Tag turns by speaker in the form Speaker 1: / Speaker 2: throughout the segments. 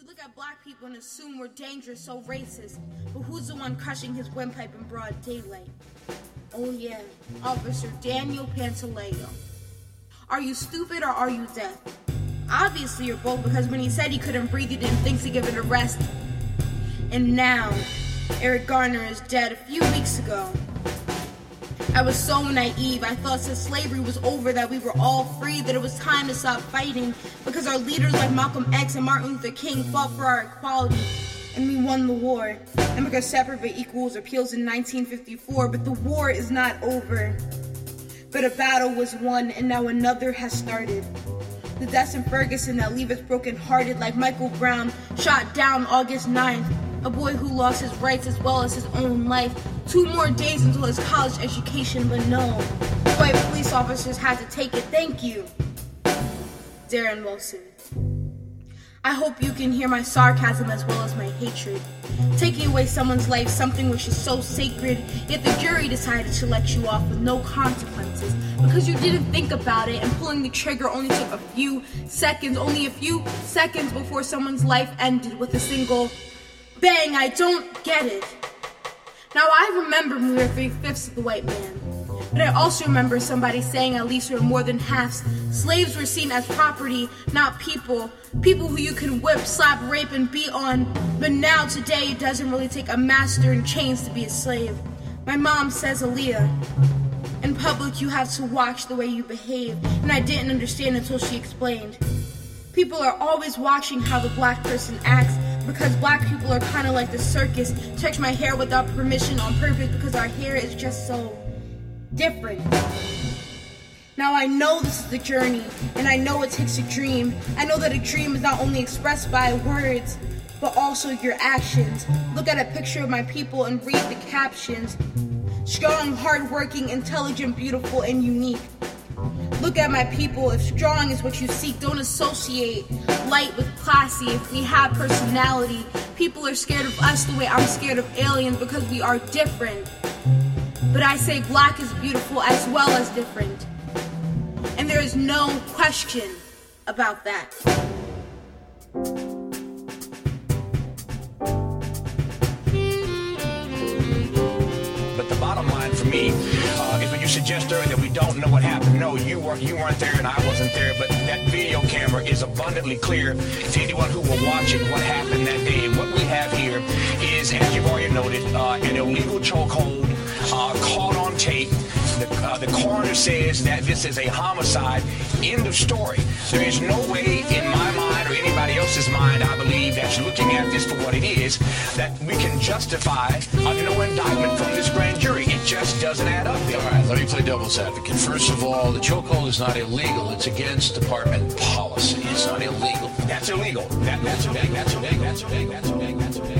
Speaker 1: You look at black people and assume we're dangerous, so racist. But who's the one crushing his windpipe in broad daylight? Oh yeah, Officer Daniel Pantaleo. Are you stupid or are you deaf? Obviously you're both because when he said he couldn't breathe, you didn't think to give it a rest. And now, Eric Garner is dead a few weeks ago. I was so naive. I thought since slavery was over that we were all free, that it was time to stop fighting because our leaders like Malcolm X and Martin Luther King fought for our equality and we won the war. And because separate but equals appeals in 1954, but the war is not over. But a battle was won and now another has started. The deaths in Ferguson that leave us broken-hearted like Michael Brown, shot down August 9th, a boy who lost his rights as well as his own life. Two more days until his college education, but no. White police officers had to take it. Thank you, Darren Wilson. I hope you can hear my sarcasm as well as my hatred. Taking away someone's life, something which is so sacred, yet the jury decided to let you off with no consequences because you didn't think about it and pulling the trigger only took a few seconds, only a few seconds before someone's life ended with a single bang. I don't get it. Now I remember when we were three fifths of the white man. But I also remember somebody saying at least we were more than halves. Slaves were seen as property, not people. People who you can whip, slap, rape, and beat on. But now, today, it doesn't really take a master in chains to be a slave. My mom says, Aaliyah, in public you have to watch the way you behave. And I didn't understand until she explained. People are always watching how the black person acts because black people are kind of like the circus. Touch my hair without permission on purpose because our hair is just so different. Now I know this is the journey, and I know it takes a dream. I know that a dream is not only expressed by words, but also your actions. Look at a picture of my people and read the captions. Strong, hardworking, intelligent, beautiful, and unique. Look at my people. If strong is what you seek, don't associate light with classy. If we have personality, people are scared of us the way I'm scared of aliens because we are different. But I say black is beautiful as well as different. And there is no question about that.
Speaker 2: But the bottom line for me suggest earlier that we don't know what happened. No, you weren't. You weren't there, and I wasn't there. But that video camera is abundantly clear to anyone who will watch it what happened that day. And what we have here is, as you've already noted, uh, an illegal chokehold uh, caught on tape. The, uh, the coroner says that this is a homicide. End of story. There is no way in my mind or anybody else's mind, I believe, that's looking at this for what it is, that we can justify a no indictment from this grand jury. It just doesn't add up.
Speaker 3: All right, let me play devil's advocate. First of all, the chokehold is not illegal. It's against department policy. It's not illegal.
Speaker 2: That's illegal. That, that's illegal. That's illegal. That's illegal. That's illegal. That's illegal. That's illegal.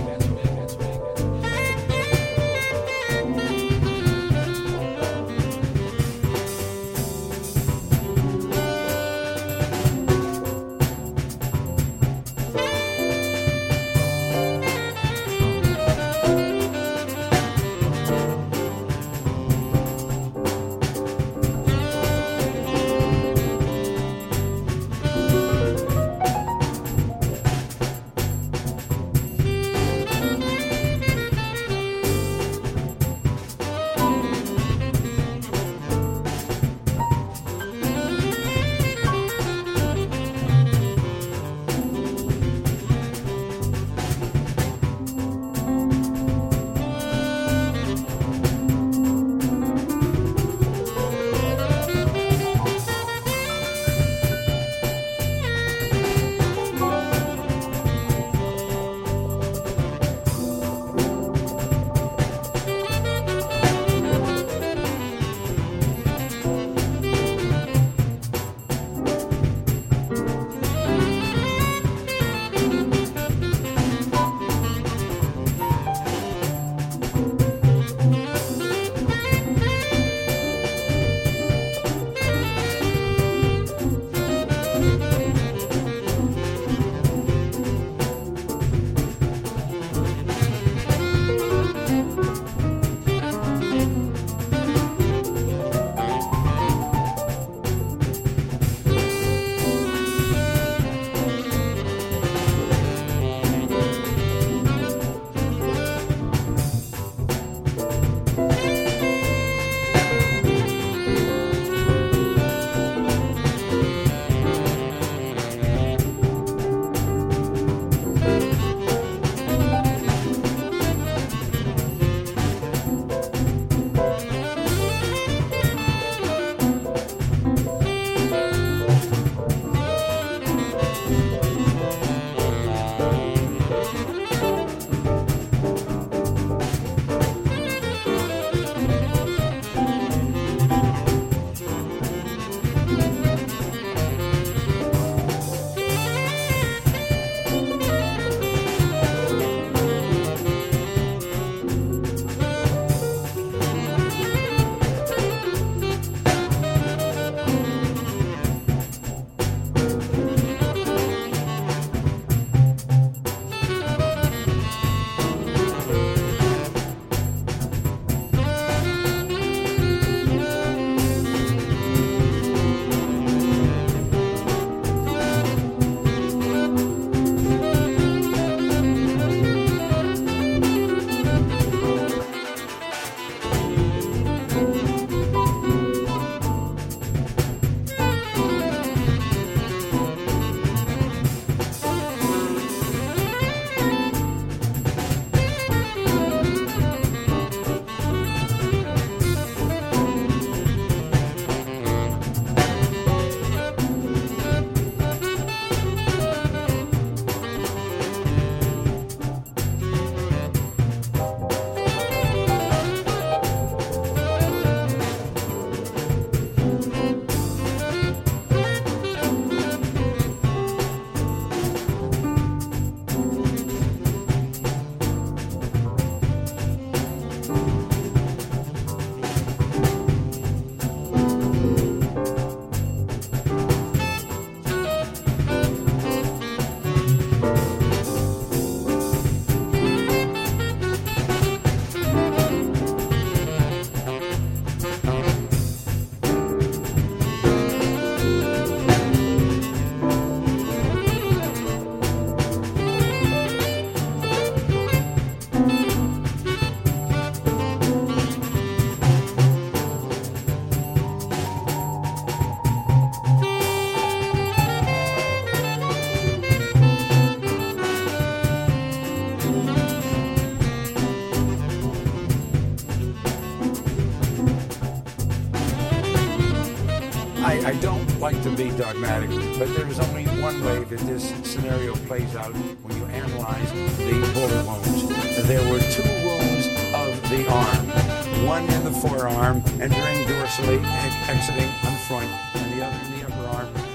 Speaker 4: Like to be dogmatic, but there is only one way that this scenario plays out when you analyze the bullet wounds. There were two wounds of the arm, one in the forearm, entering dorsally, exiting on front, and the other in the upper arm,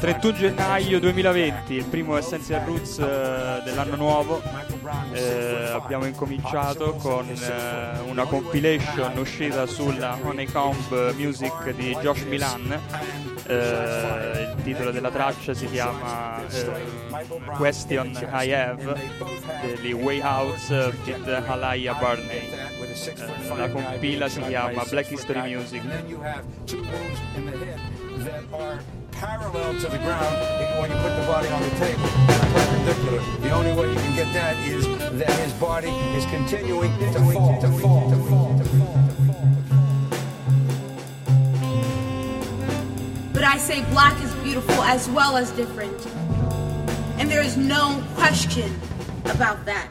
Speaker 5: 31 gennaio 2020, il primo Essential Roots eh, dell'anno nuovo. Eh, abbiamo incominciato con eh, una compilation uscita sulla Honeycomb Music di Josh Milan. Eh, il titolo della traccia si chiama eh, Question I Have degli Way Outs with Halaya Barney. Eh, la compila si chiama Black History Music.
Speaker 4: parallel to the ground when you put the body on the table and perpendicular. The only way you can get that is that his body is continuing to fall, to fall, to fall, to fall.
Speaker 6: I say black is beautiful as well as different. And there is no question about that.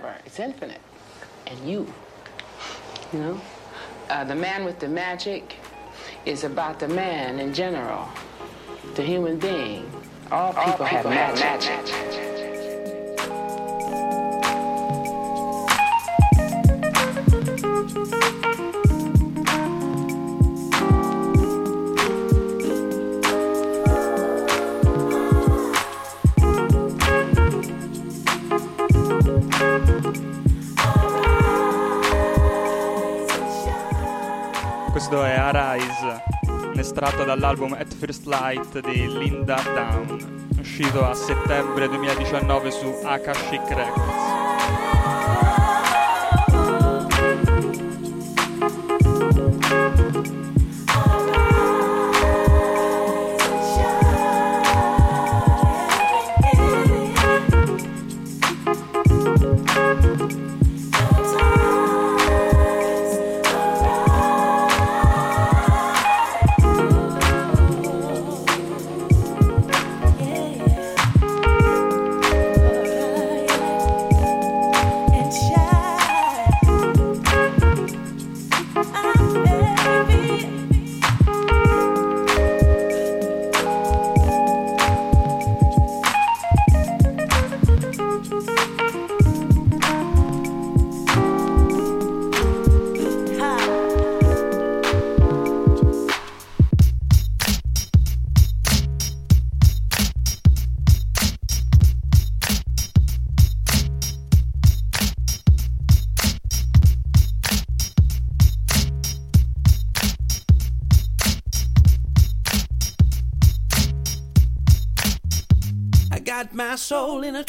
Speaker 7: Forever. It's infinite. And you. You know? Uh, the man with the magic is about the man in general, the human being. All people, All people have, have magic. magic.
Speaker 5: Questo è Arise, estratto dall'album At First Light di Linda Down, uscito a settembre 2019 su Akashic Records.
Speaker 8: Soul in a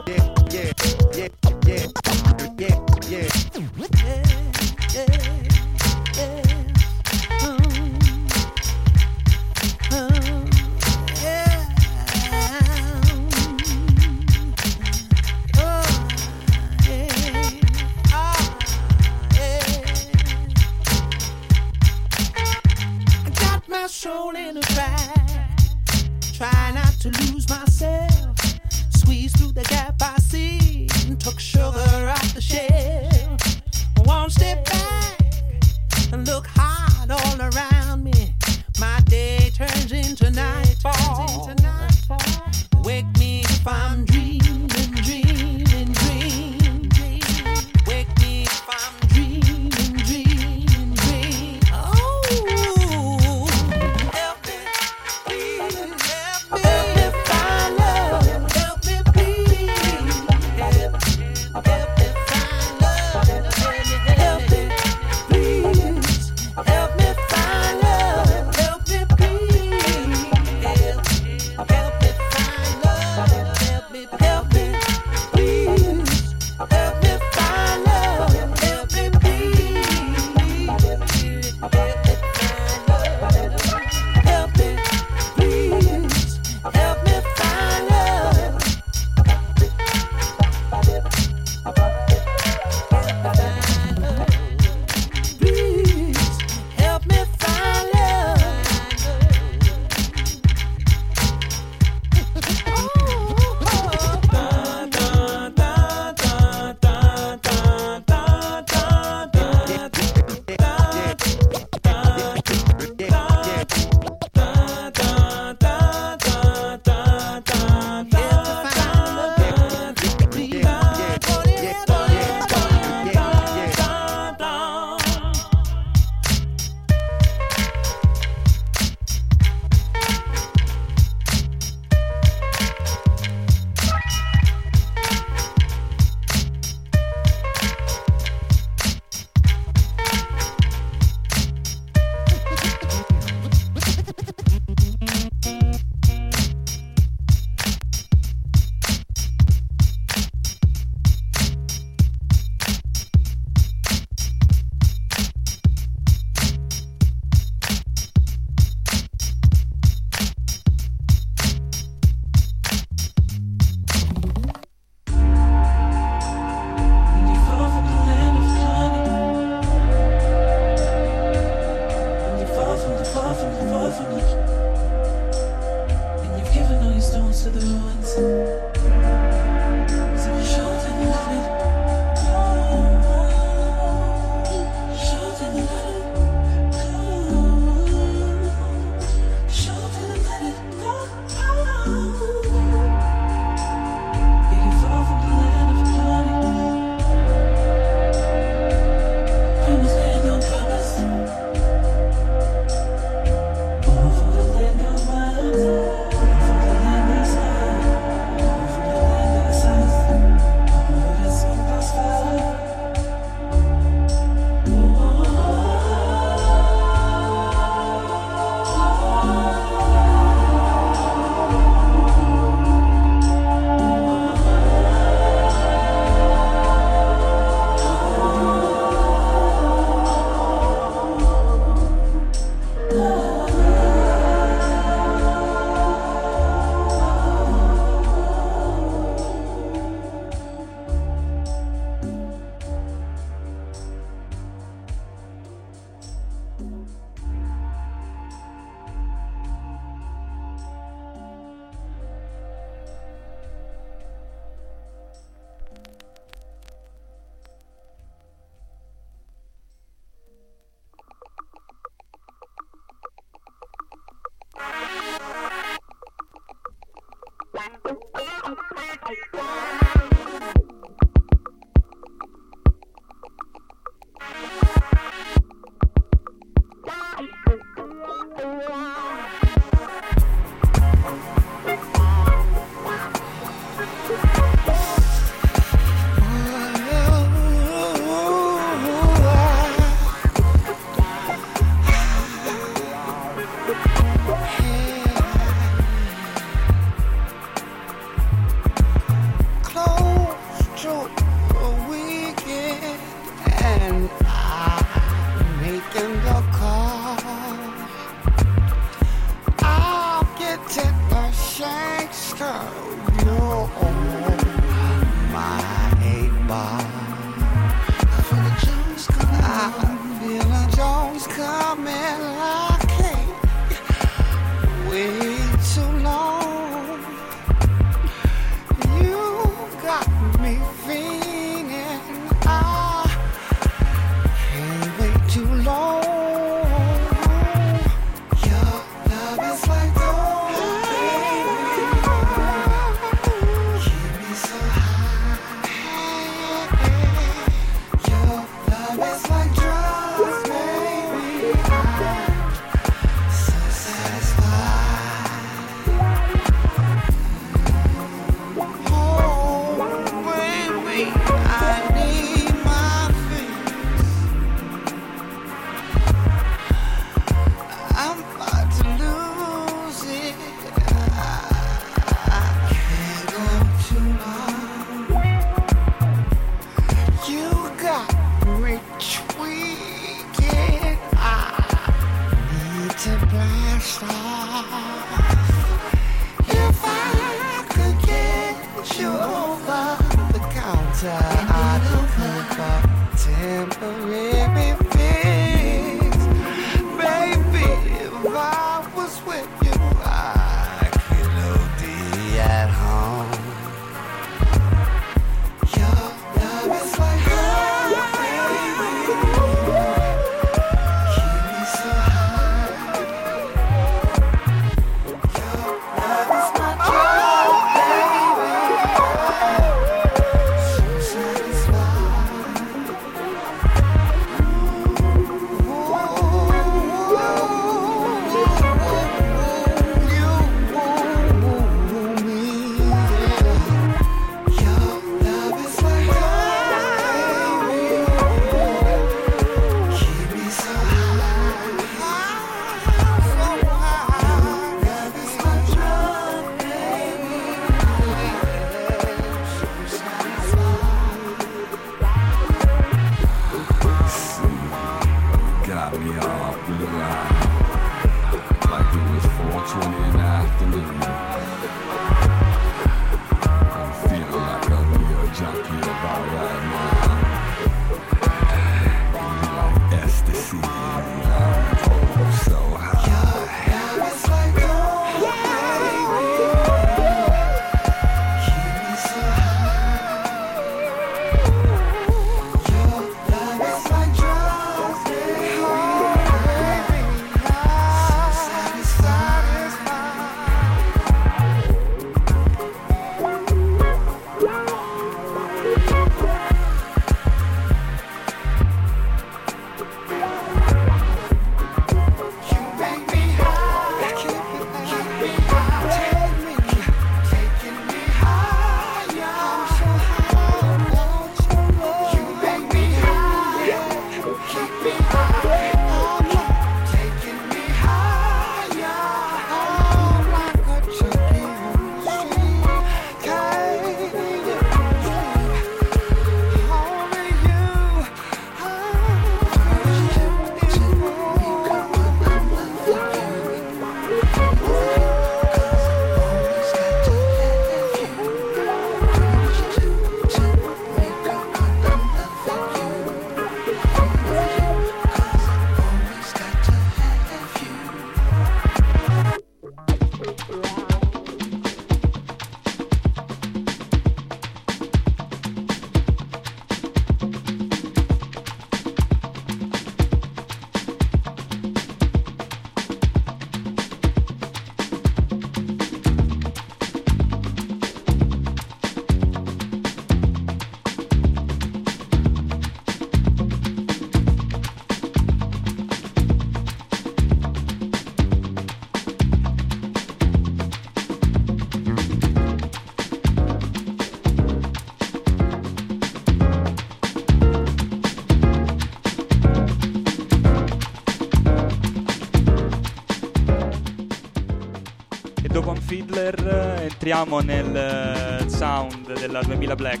Speaker 5: entriamo nel eh, sound della 2000 Black.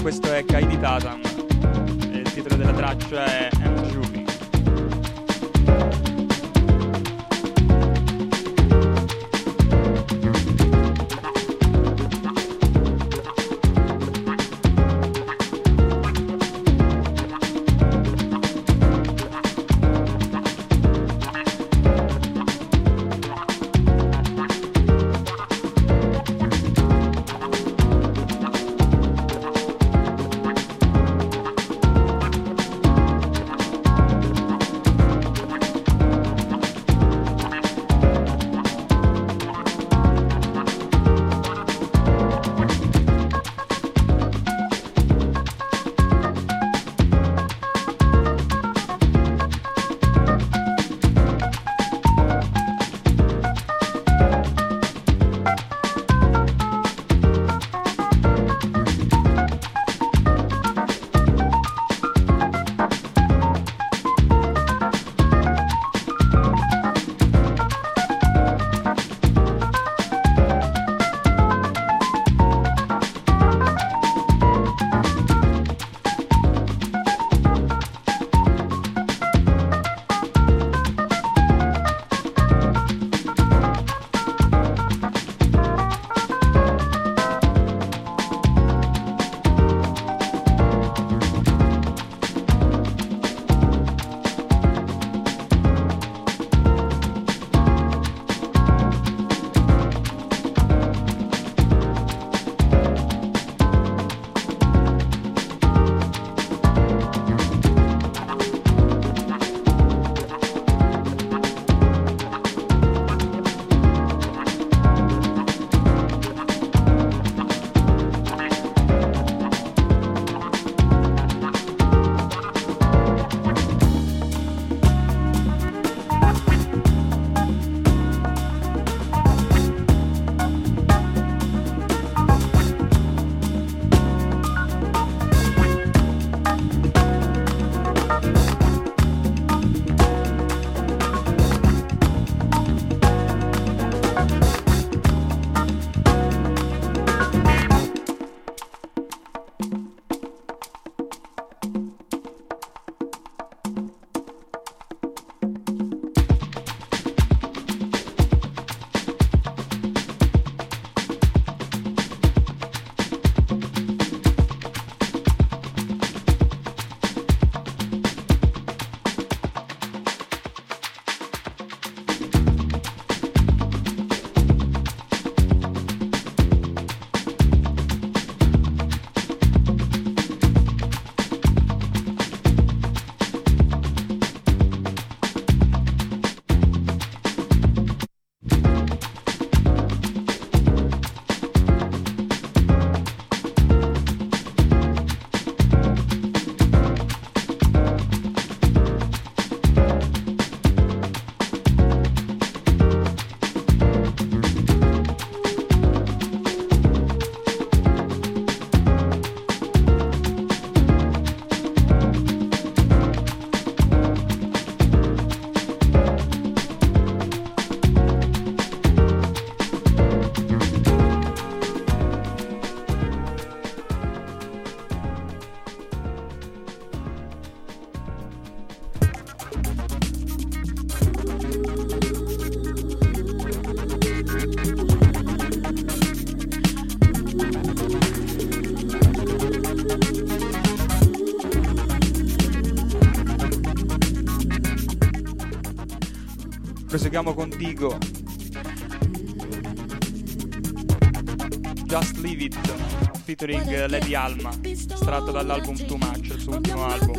Speaker 5: Questo è Kaidi Tatam, il titolo della traccia è giochiamo con Just Leave It, featuring Lady Alma, estratto dall'album Too Much, il suo ultimo album.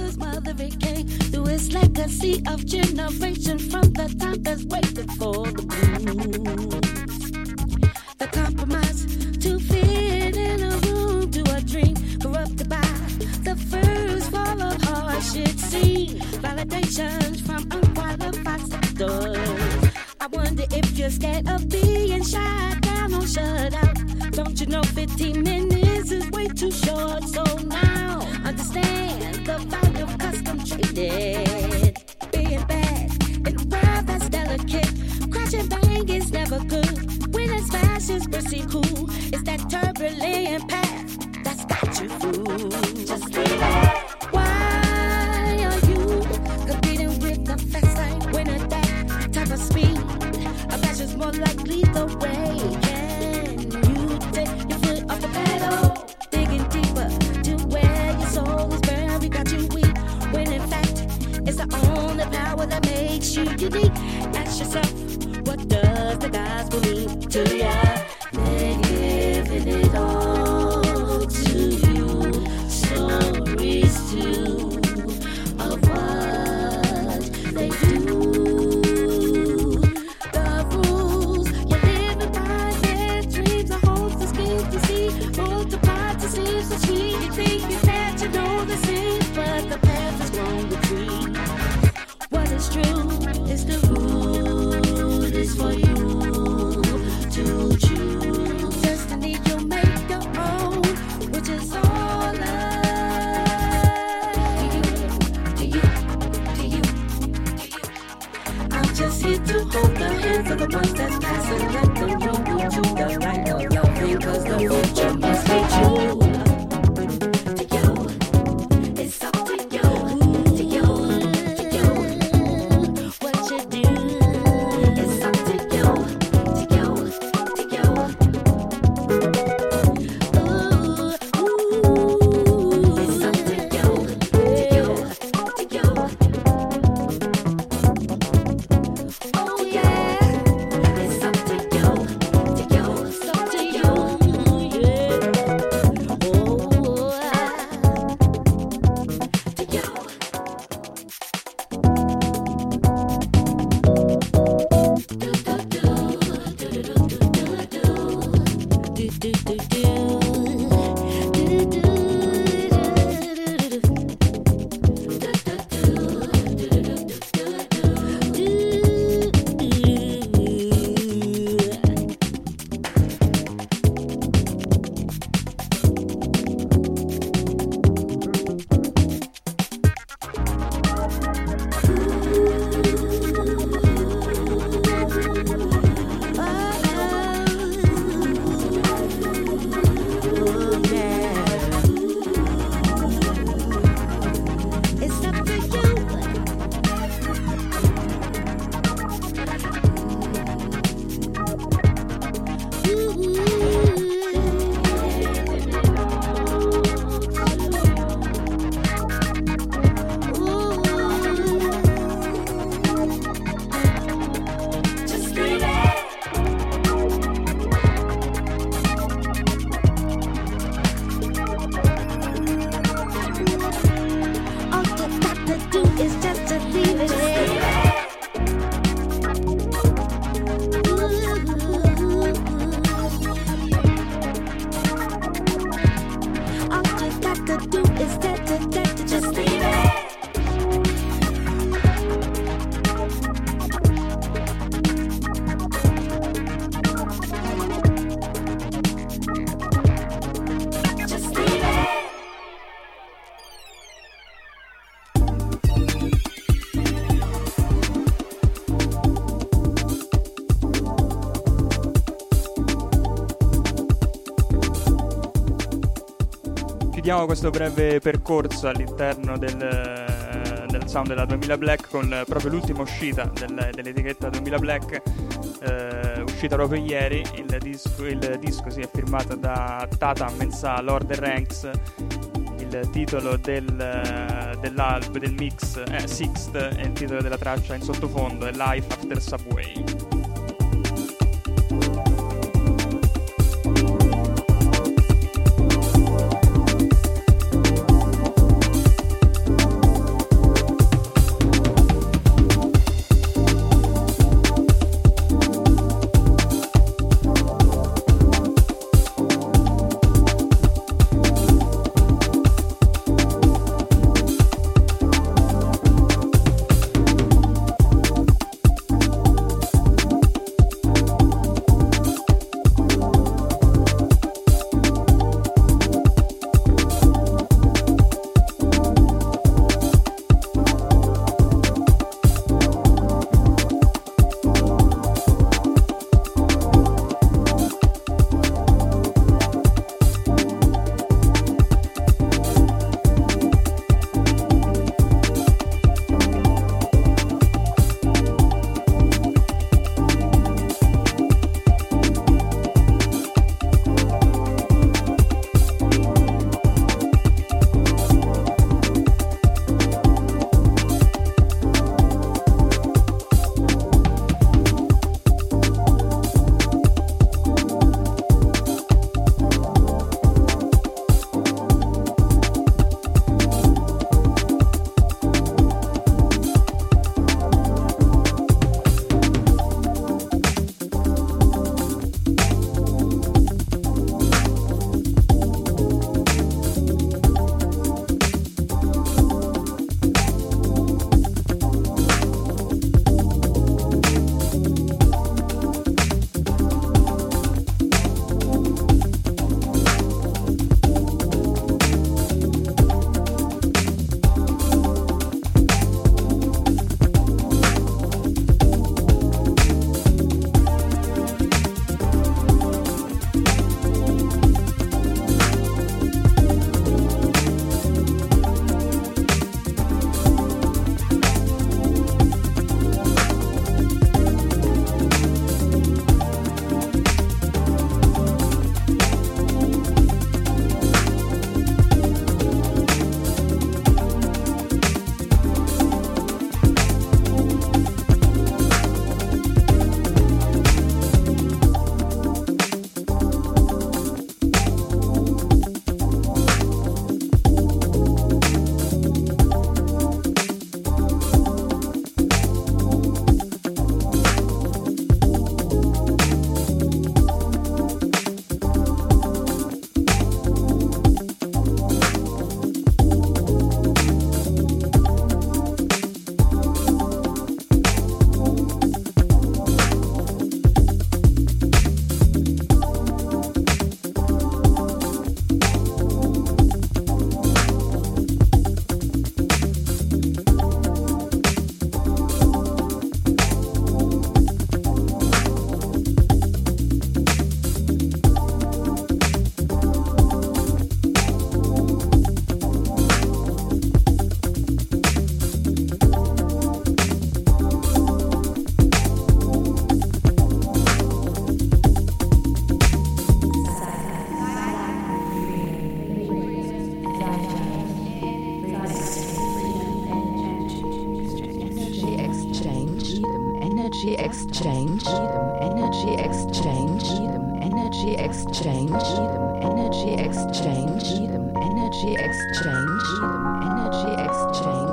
Speaker 9: doesn't
Speaker 5: chiudiamo questo breve percorso all'interno del, del sound della 2000 Black con proprio l'ultima uscita del, dell'etichetta 2000 Black, eh, uscita proprio ieri. Il disco, il disco si è firmato da Tata Mensa Lord Ranks. Il titolo del, dell'alb, del mix, eh, Sixth, e il titolo della traccia in sottofondo è Life After Subway.
Speaker 10: Energy exchange, energy exchange, energy exchange, energy exchange, energy exchange, energy exchange,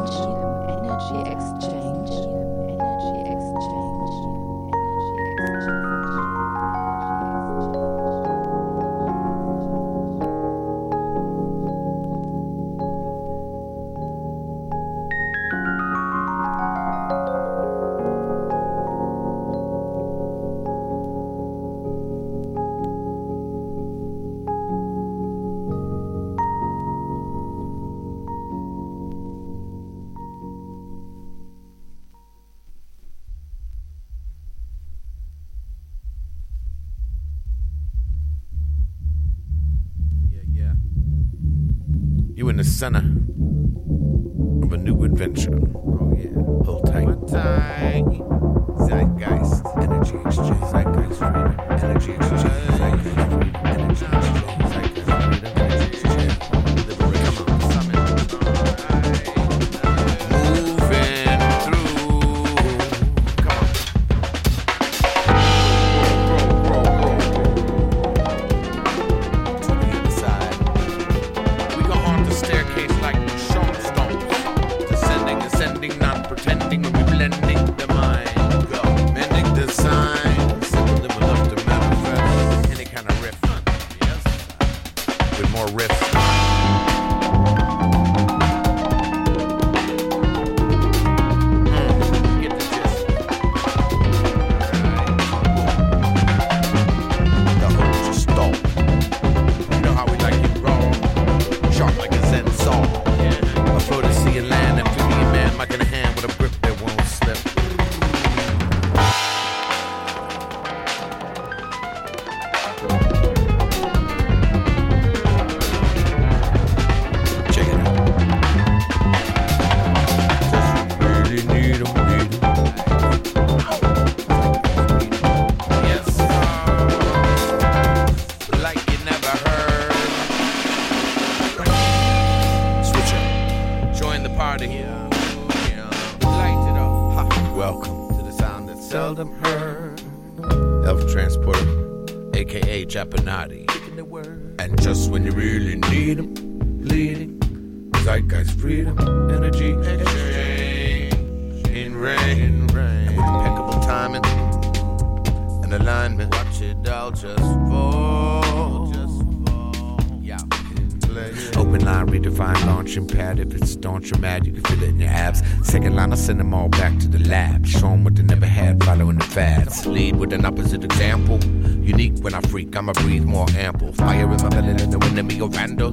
Speaker 11: when I freak, I'ma breathe more ample. Fire in my belly, let no enemy or vandal.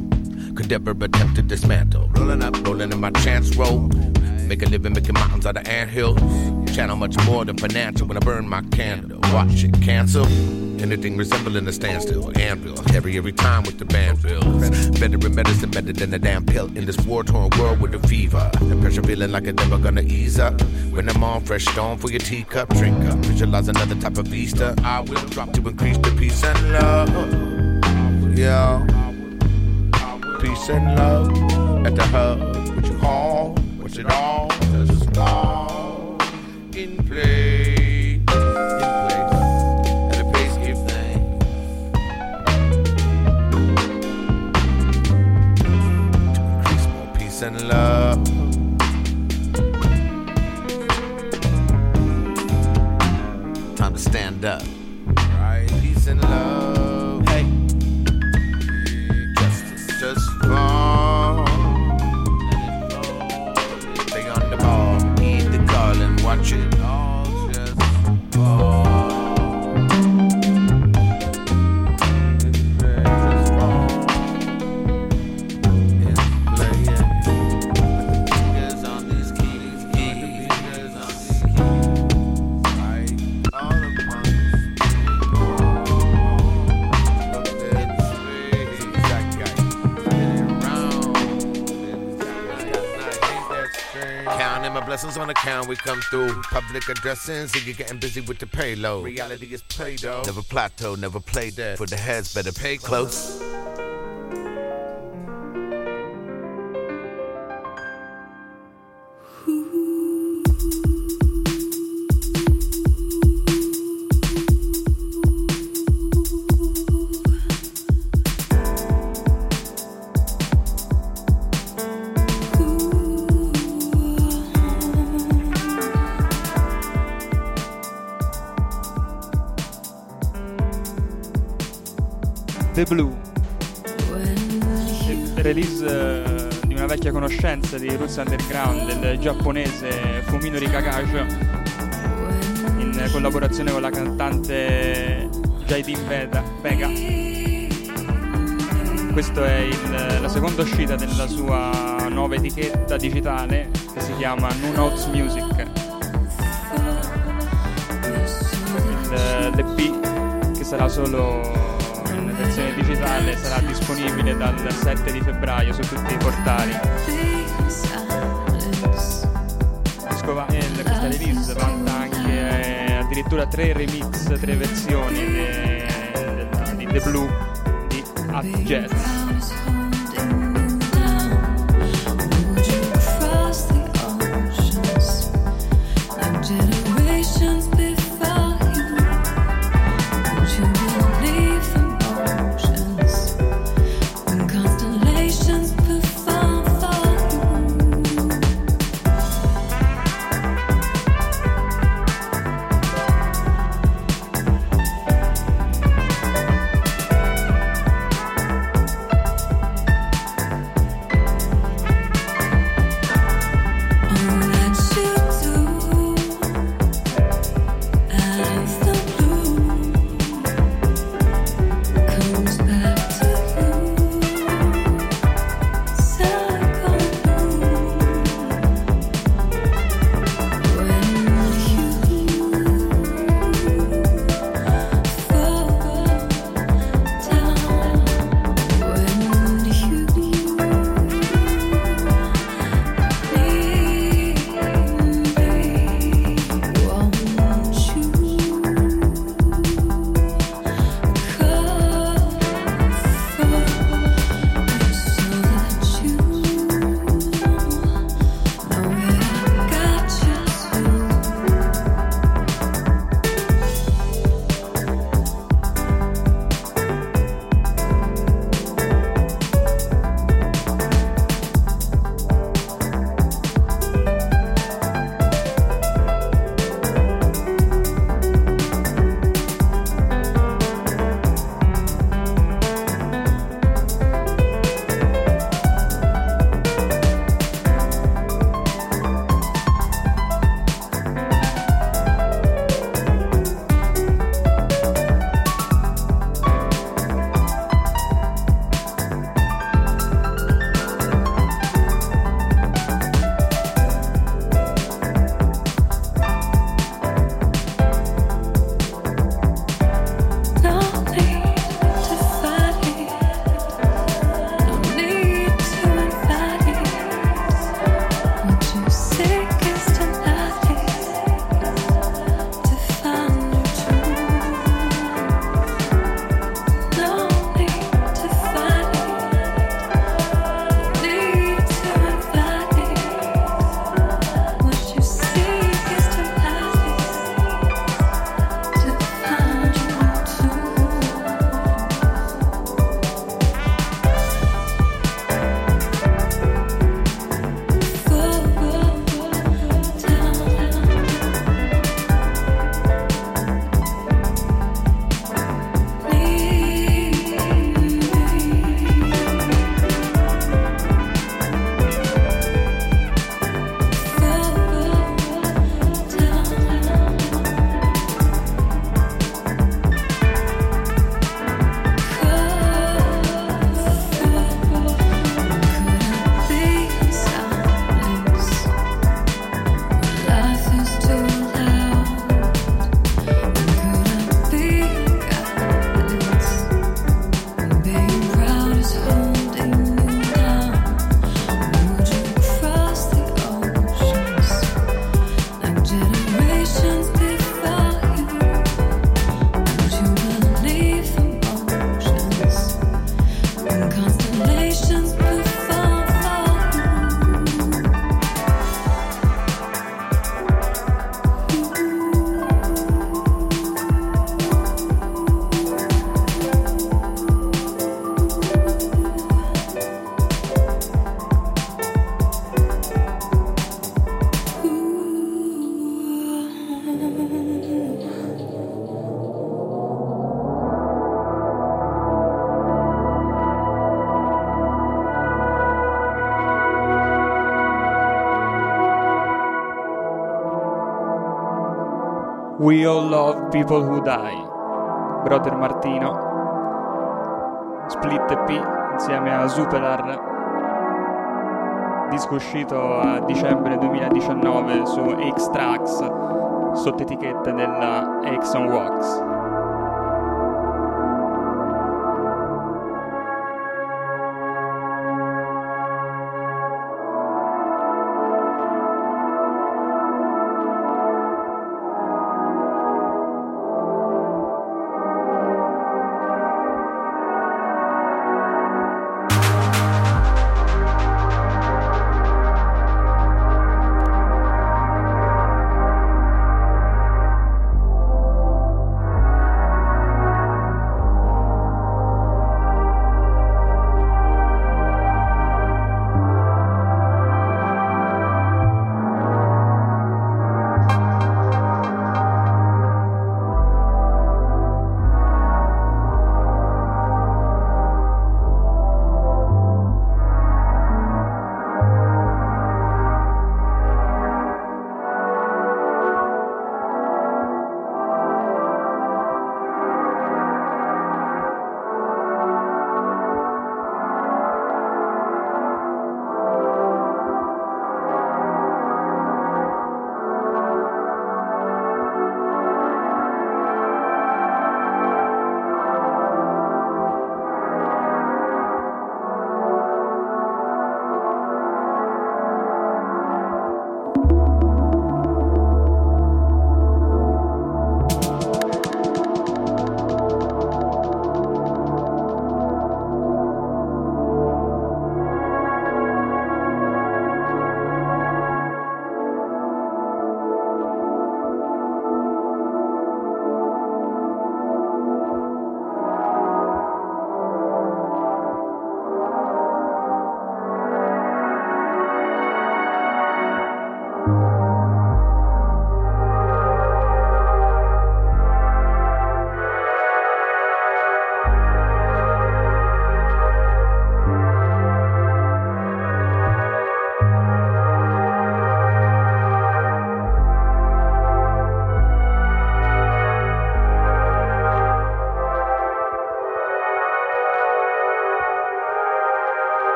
Speaker 11: Could ever attempt to dismantle. Rolling up, rolling in my chance roll. Make a living making mountains out of anthills. Channel much more than financial when I burn my candle. Watch it cancel. Anything resembling a standstill. Anvil. Heavy every time with the band fills. Better in medicine, better than a damn pill. In this war torn world with the fever. The pressure feeling like it's never gonna ease up. When I'm on fresh stone for your teacup, drink up. Visualize another type of vista. I will drop to increase the peace and love. Yeah. Peace and love at the hub. What you call? What's it all? Love. Blessings on account, we come through. Public addressing, so you're getting busy with the payload. Reality is play doh. Never plateau, never play dead. For the heads, better pay close.
Speaker 5: The Blue, release eh, di una vecchia conoscenza di Roots Underground, del giapponese Fuminori Kakajo, in collaborazione con la cantante Jaidin Vega. Questa è il- la seconda uscita della sua nuova etichetta digitale che si chiama New Notes Music. Il- L'EP che sarà solo digitale sarà disponibile dal 7 di febbraio su tutti i portali. Disco va- eh, questa release vanta anche eh, addirittura tre remix, tre versioni de- del- di The Blue di Up Jazz. We All Love People Who Die, Brother Martino, Split EP insieme a Superar, disco uscito a dicembre 2019 su X-Trax sotto etichetta della Exxon Wax.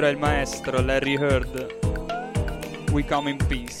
Speaker 5: Ora il maestro Larry Heard. We come in peace.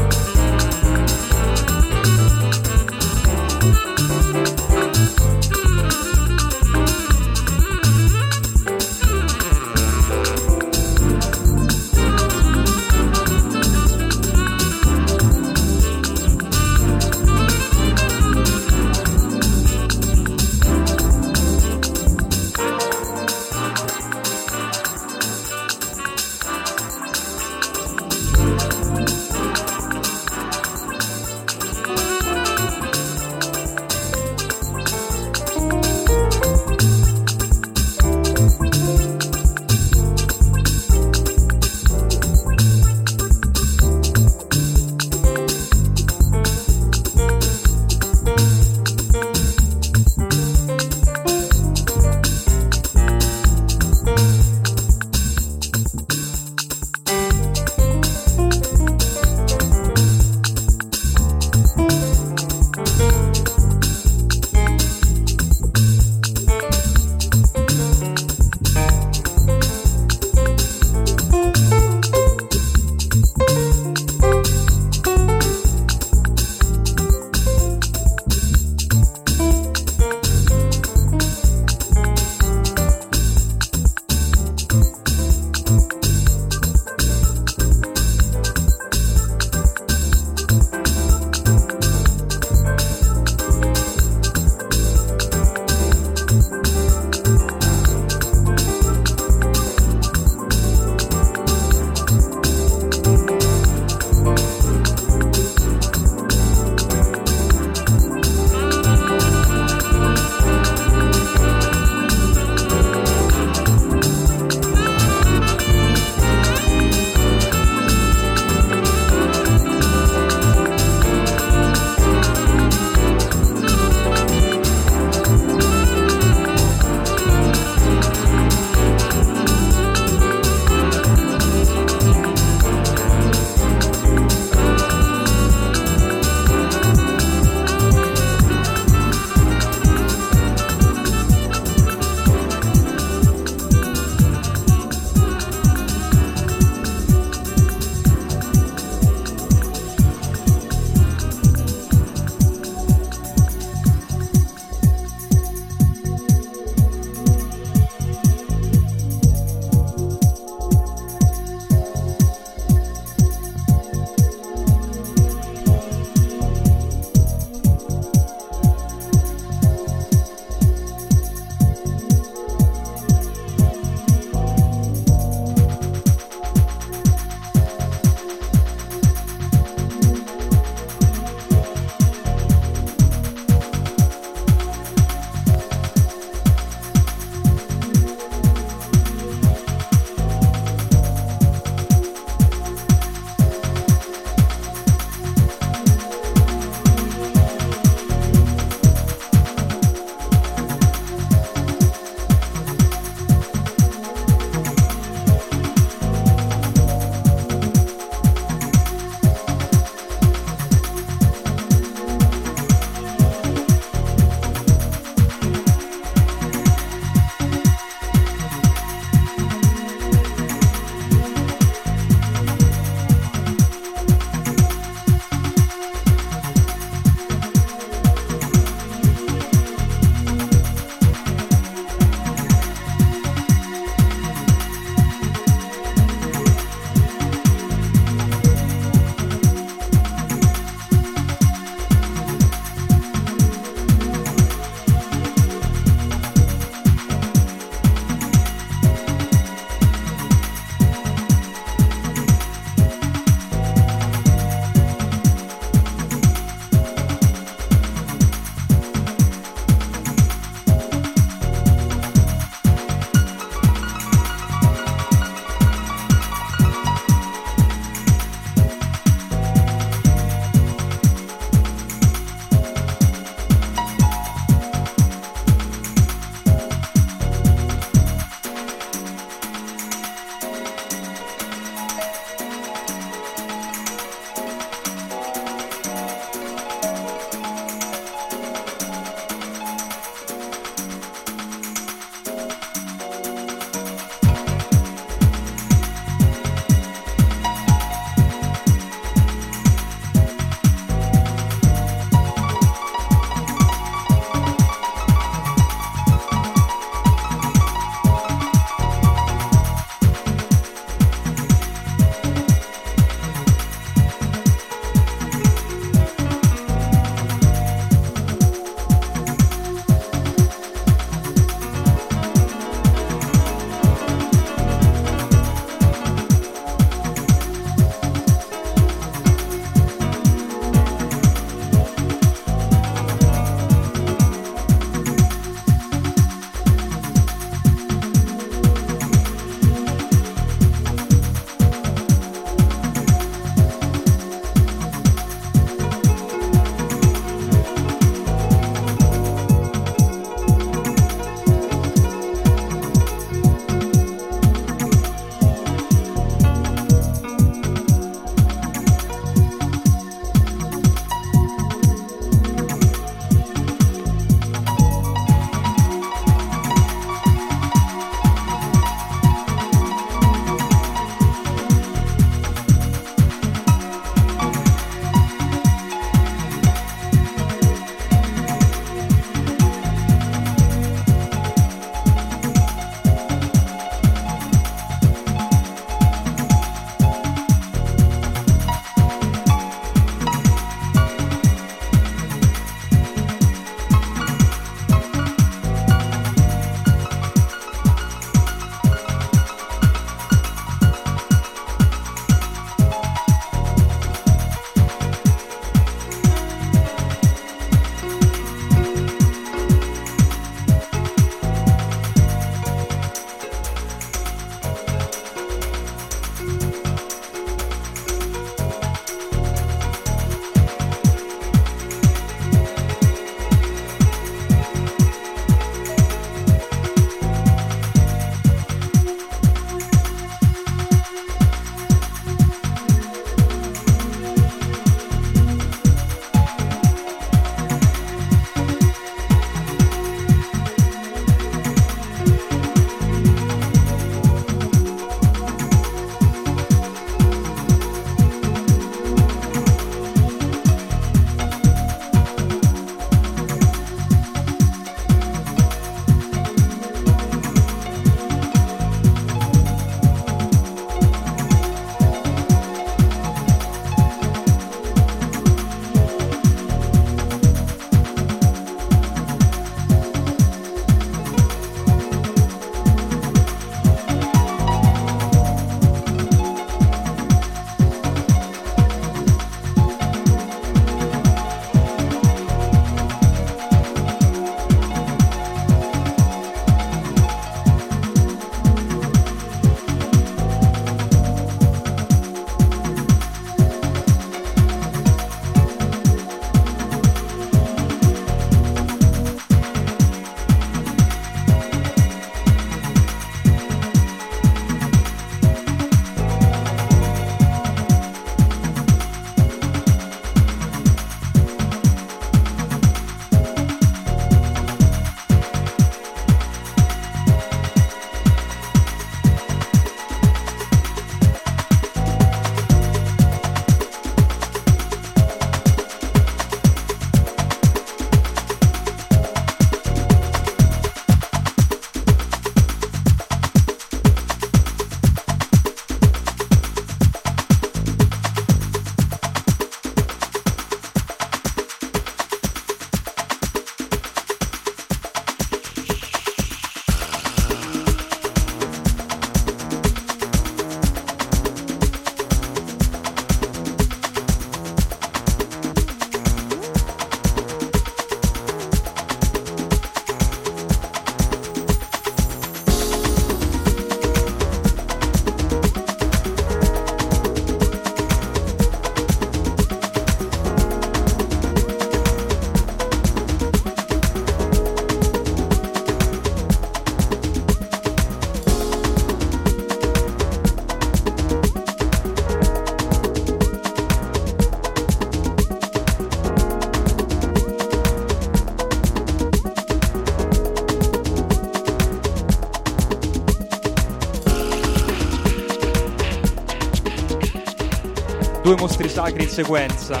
Speaker 12: mostri sacri in sequenza.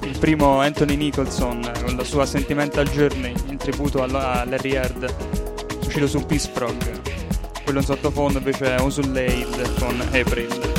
Speaker 12: Il primo Anthony Nicholson con la sua Sentimental Journey in tributo a Larry Hard, uscito su Peace Prog. Quello in sottofondo invece è Osul Aid con April.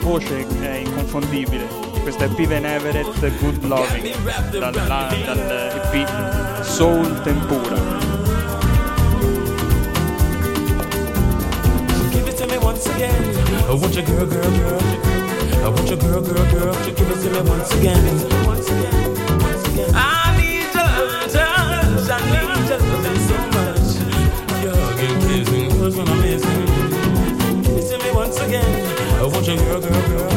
Speaker 5: Sua- la
Speaker 6: girl, girl, girl.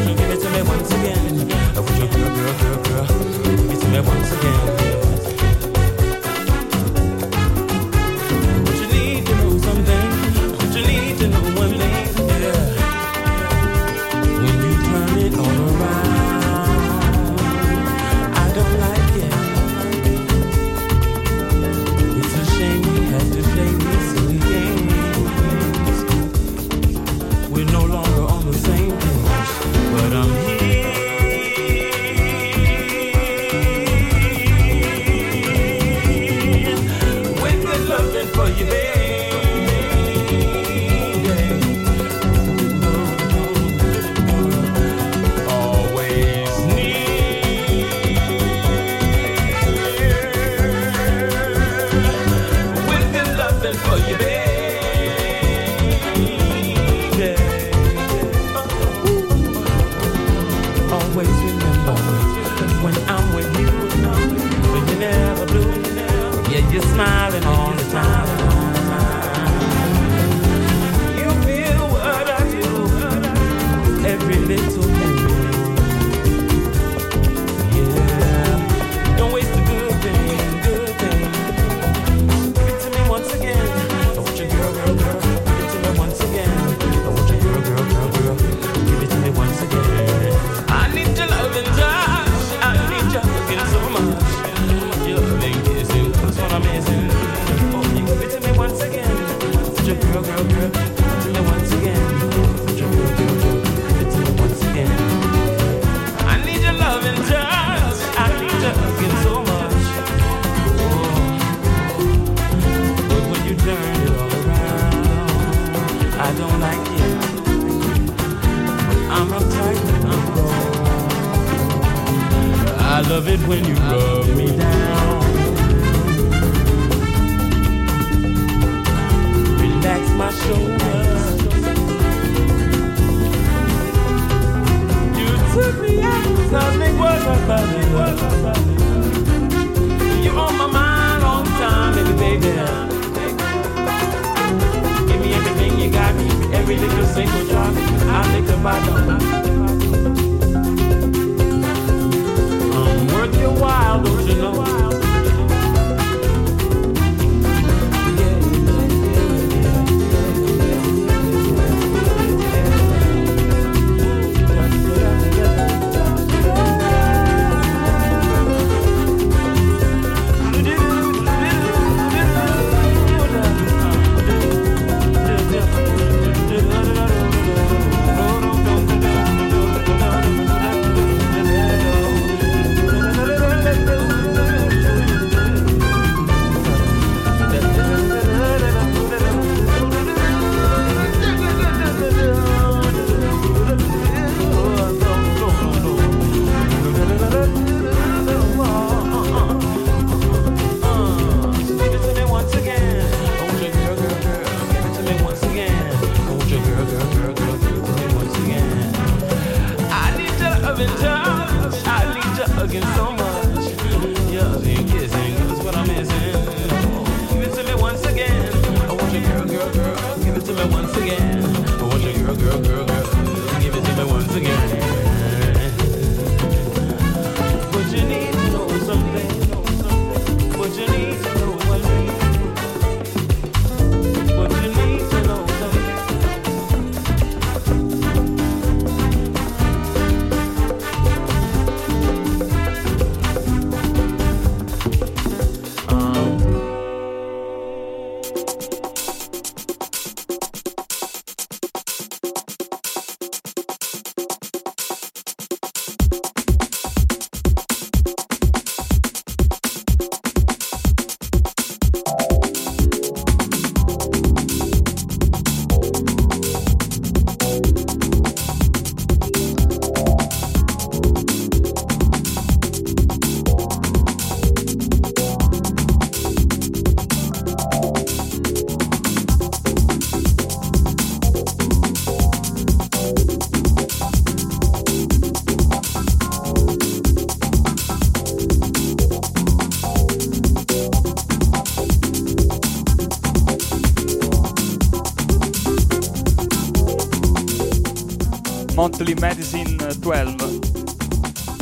Speaker 5: Monthly Medicine 12,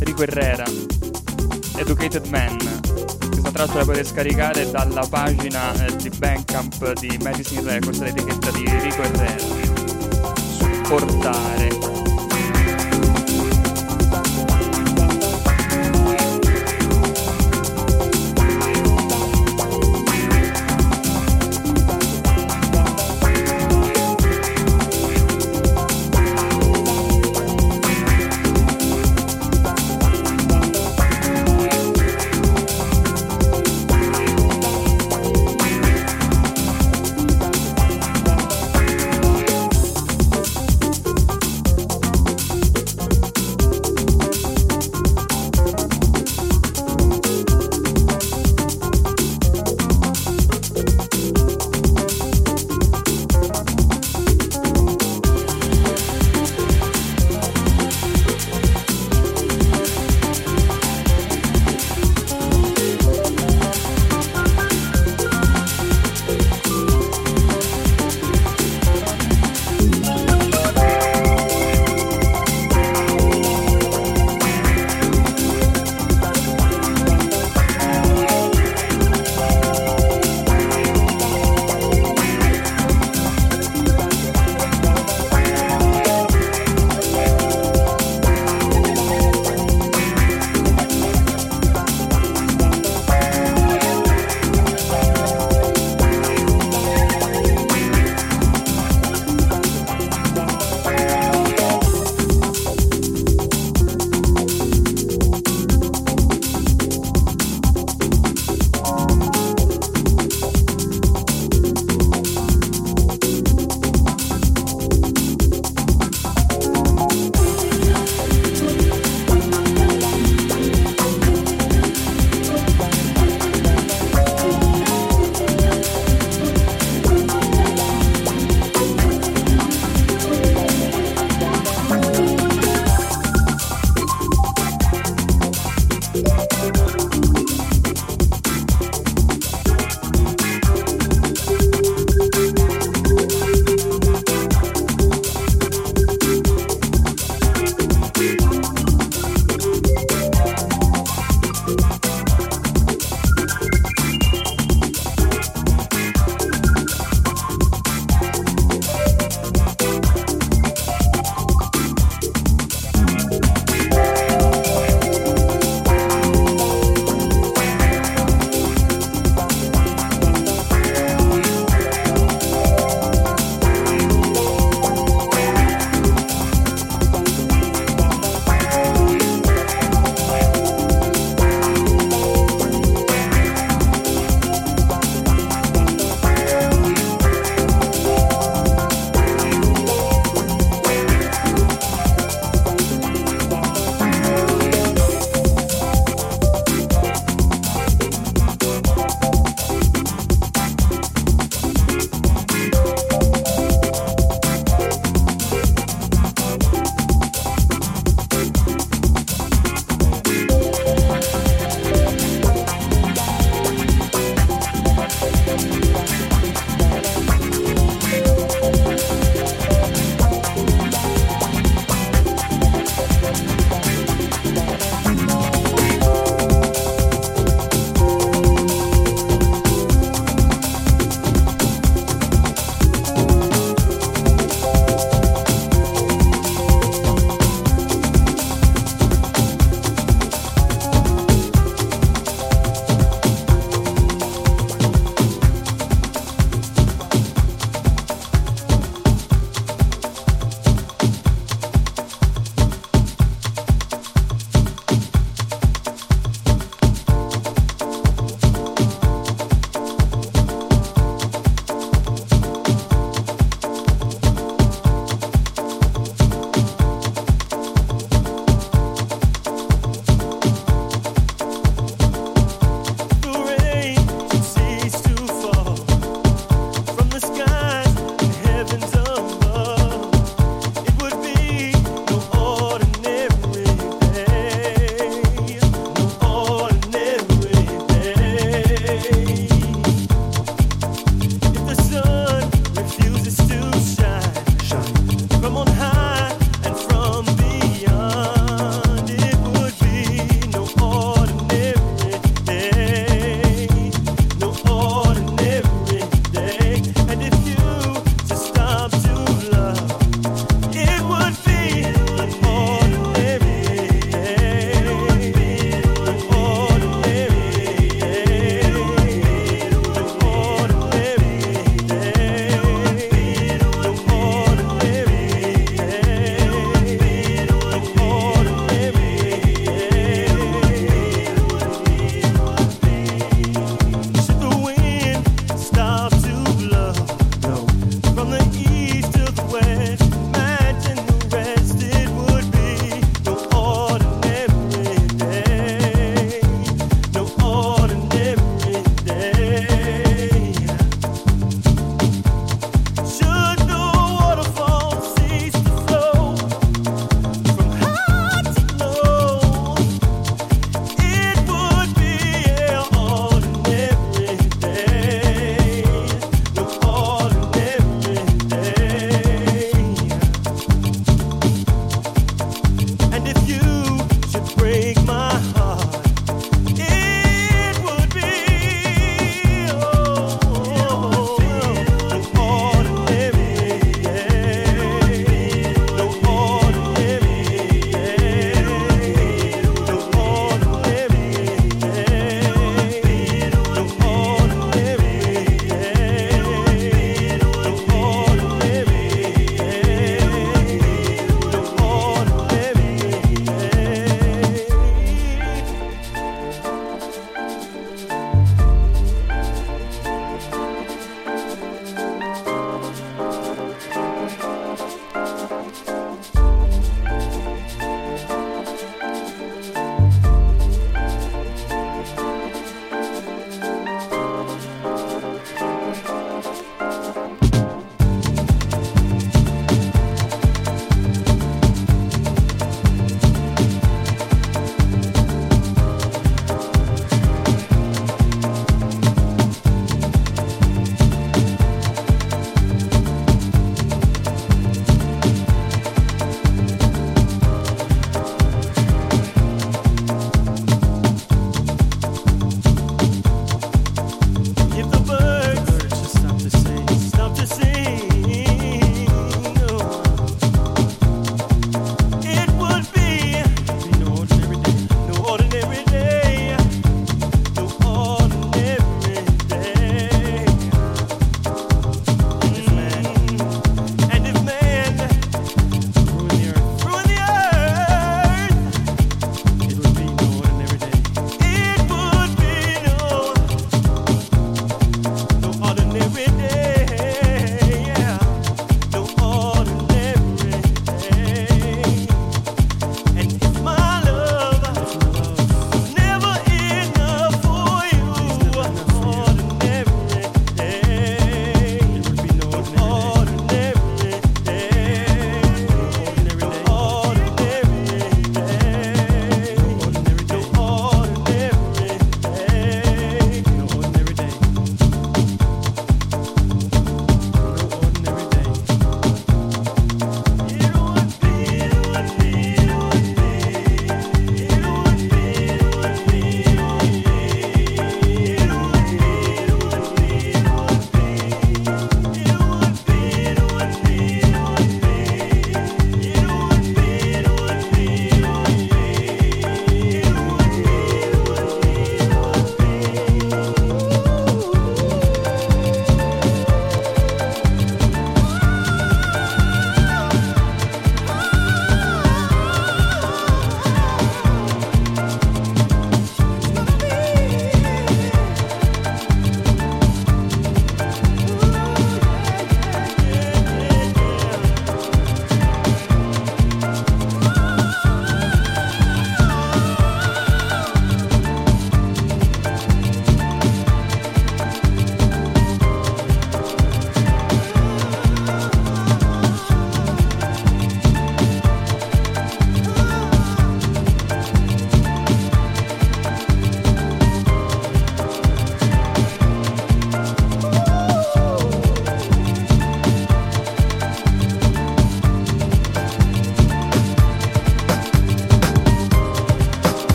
Speaker 5: Rico Herrera, Educated Man. Questa traccia la potete scaricare dalla pagina eh, di Bandcamp di Medicine Records, l'etichetta di Rico Herrera. Supportare.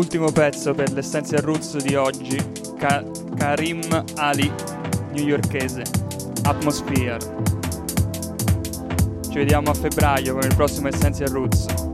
Speaker 5: Ultimo pezzo per l'Essential Roots di oggi, Ka- Karim Ali, newyorkese, Atmosphere. Ci vediamo a febbraio con il prossimo Essential Roots.